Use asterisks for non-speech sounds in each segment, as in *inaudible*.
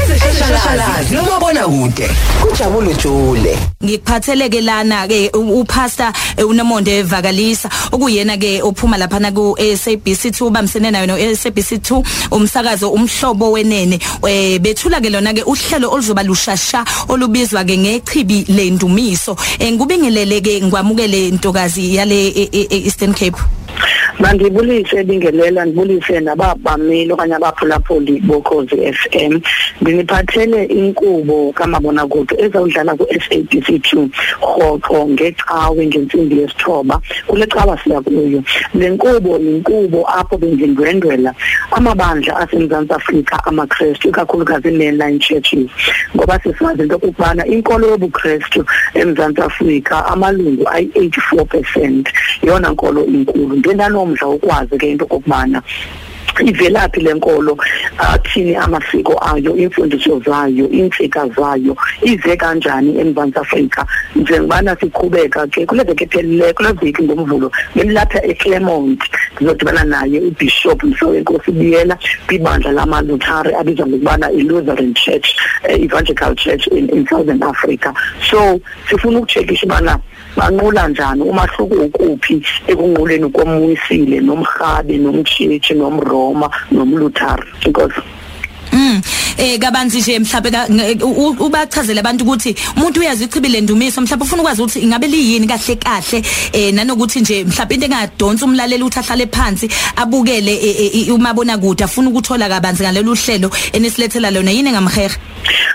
ezeshashalazi nomabona kude kujabule jule ngikuphatheleke lana ke upastor uNomonde Vakalisa. Okuyena ke ophuma lapha na ku SABC2 bamsene nayo no SABC2 umsakazo umhlobo wenene. Eh bethula ke lona ke uhlelo oluzoba lushasha olubizwa ke ngechibi lendumiso. Ngikubingelele ke ngwamukele intokazi yale e- e- e- Eastern Cape. Mandibulise bingelela ngibulise nababameli okanye abaphulaphuli bokhozi FM nginiphathele inkubo kamabona kude ezawudlala ku SABC2 hoqo ngecawe ngensimbi yesithoba. Kule cawa siya kuyo. Le nkubo inkubo apho bengindwendwela amabandla aseMzantsi Afrika amaKristu ikakhulukazi mainline churches. Ngoba sisazi into okubana inkolo yobuKristu eMzantsi Afrika amalungu ayi84% yona nkolo inkulu. Ngendanomdla ukwazi ke into okubana ivelaphi lenkolo athini amasiko ayo imfundiso zayo insika zayo ize kanjani eMzantsi Afrika? Njengobana siqhubeka ke kule veki ephelileyo kule veki ngomvulo bemlapha eClermont ngizodibana naye uBishop Msowenkosi Biyela kwibandla lamaLuthari abizwa ngokubana iLutheran Church Evangelical Church in, in Southern Africa. So sifuna ukucheckisha bana banqula njani umahluko ukuphi ekunquleni komwisile nomhabe nomtshitshi nomroma nomluthari because Mm eh kabanzi nje mhlawumbe ubachazela abantu ukuthi umuntu uyazi ichibile ndumiso mhlawumbe ufuna ukwazi ukuthi ingabe liyini kahle kahle. Eh nanokuthi nje mhlawumbe into engadonsa umlaleli uthi ahlale phansi abukele umabona kude afuna ukuthola kabanzi ngalolu hlelo enisilethela lona yini ngamhehe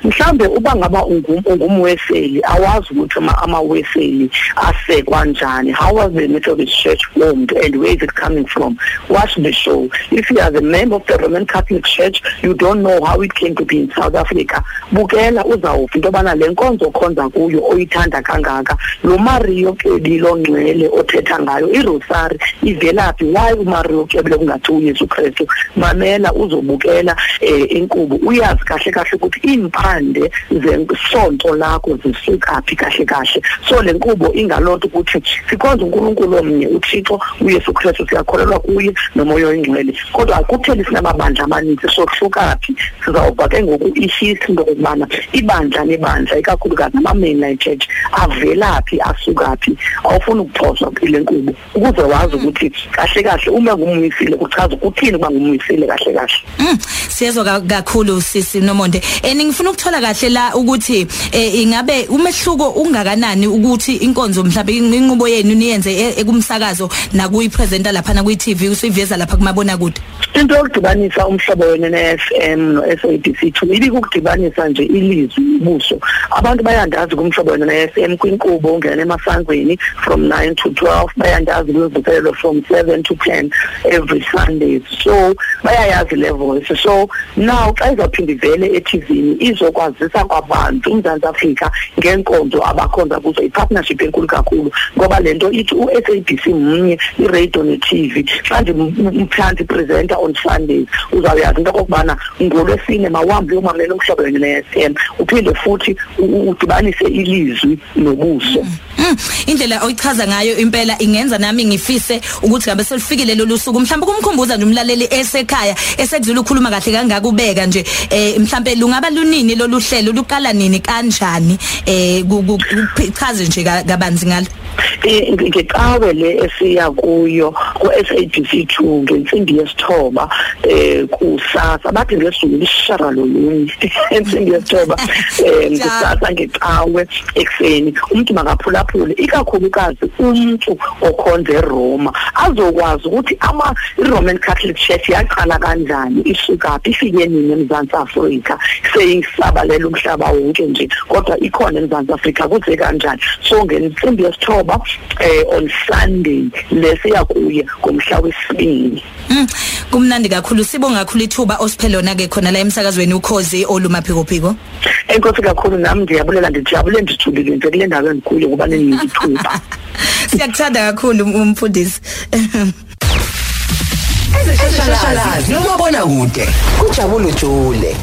mhlambe uba ngaba ungumweseli awazi ukuthi ama amaweseli asekwa kanjani how was the Methodist Church formed and where is it coming from? Watch the show. If you are the member of the Roman Catholic Church you don't know how it came to be in South Africa. Bukela uzawuva into bana lenkonzo khonza kuyo oyithanda kangaka lo Mario Kebilo ngcwele othetha ngayo iRosary ivelaphi why uMario Kebilo kungathi uYesu Kristu? Mamela uzobukela eh, inkqubo uyazi kahle kahle ukuthi impande zesonto lakho zisukaphi kahle kahle. So le nkqubo ingalonto ukuthi sikhonza uNkulunkulu omnye uThixo uYesu Kristu siyakholelwa kuye nomoya oyingcwele. Kodwa akutheli sinamabandla amaninzi sohlukaphi sizawuba ke ngoku ihistory lokubana ibandla nebandla ikakhulukazi ama-mainline church avelaphi asukaphi awufuni ukuxhoswa kule nkqubo. Ukuze wazi ukuthi kahle kahle uma ngumwisile kuchaza ukuthini uba ngumwisile kahle kahle. Mm siyezwa kakhulu sisi Nomonde. Eh ngifuna ukuthola kahle la ukuthi eh ingabe umehluko ungakanani ukuthi inkonzo mhlawumbe inqubo yenu niyenze ekumsakazo nakuyi presenter lapha na kwi TV usiveza lapha kumabona kude into yokudibanisa umhlobo wena ne-FM no-SABC2 ibi kukudibanisa nje ilizwi ubuso. Abantu bayandazi kumhlobo wena ne-FM kwinkqubo ungena emasangweni from 9 to 12 bayandazi kwivuselelo from 7 to 10 every sundays so bayayazi le voice so now xa izawuphinda ivele ethivini izokwazisa kwabantu umzantsi afrika ngeenkonzo abakhonza kuzo. Ipartnership enkulu kakhulu ngoba le nto ithi u-SABC mnye iradio ne-TV xa ndimphantsi presenter on Sundays uzawuyazi into okokubana ngolwesine mawuhambe uyomamela umhlobo wena ne-FM uphinde futhi udibanise ilizwi nobuso Mm, indlela oyichaza ngayo impela ingenza nami ngifise ukuthi ngabe selifikile lolu suku mhlawumbe kumkhumbuza nje umlaleli esekhaya esekuzula ukukhuluma kahle kangaka ubeka nje eh mhlawumbe lungaba lunini lolu hlelo luqala nini kanjani eh kuchaze nje kabanzi ngalo ngecawe le esiya kuyo ku SABC2 ngensimbi yesithoba eh kusasa. Bathi ngesuku lishara lolunye *laughs* ensimbi yesithoba eh *laughs* kusasa ngecawe ekseni umuntu makaphulaphule ikakhulukazi umuntu okhonza eRoma azokwazi ukuthi ama iRoman Catholic Church yaqala kanjani isukaphi ifike nini eMzantsi Afrika seyisabalela umhlaba wonke nje kodwa ikhona eMzantsi Afrika kuze kanjani? So ngensimbi yesithoba eh on Sunday lesiya kuye ngomhla wesibini. Mm kumnandi kakhulu. Sibonga kakhulu ithuba osiphelona ke khona la emsakazweni ukhozi olumaphiko phiko Enkosi kakhulu nami ndiyabulela ndijabule ndijulile nje kule ndawo endikuyo kuba nenithuba *laughs* Siyakuthanda kakhulu umfundisi. Ezeshashalazi nomabona kude kujabule jule.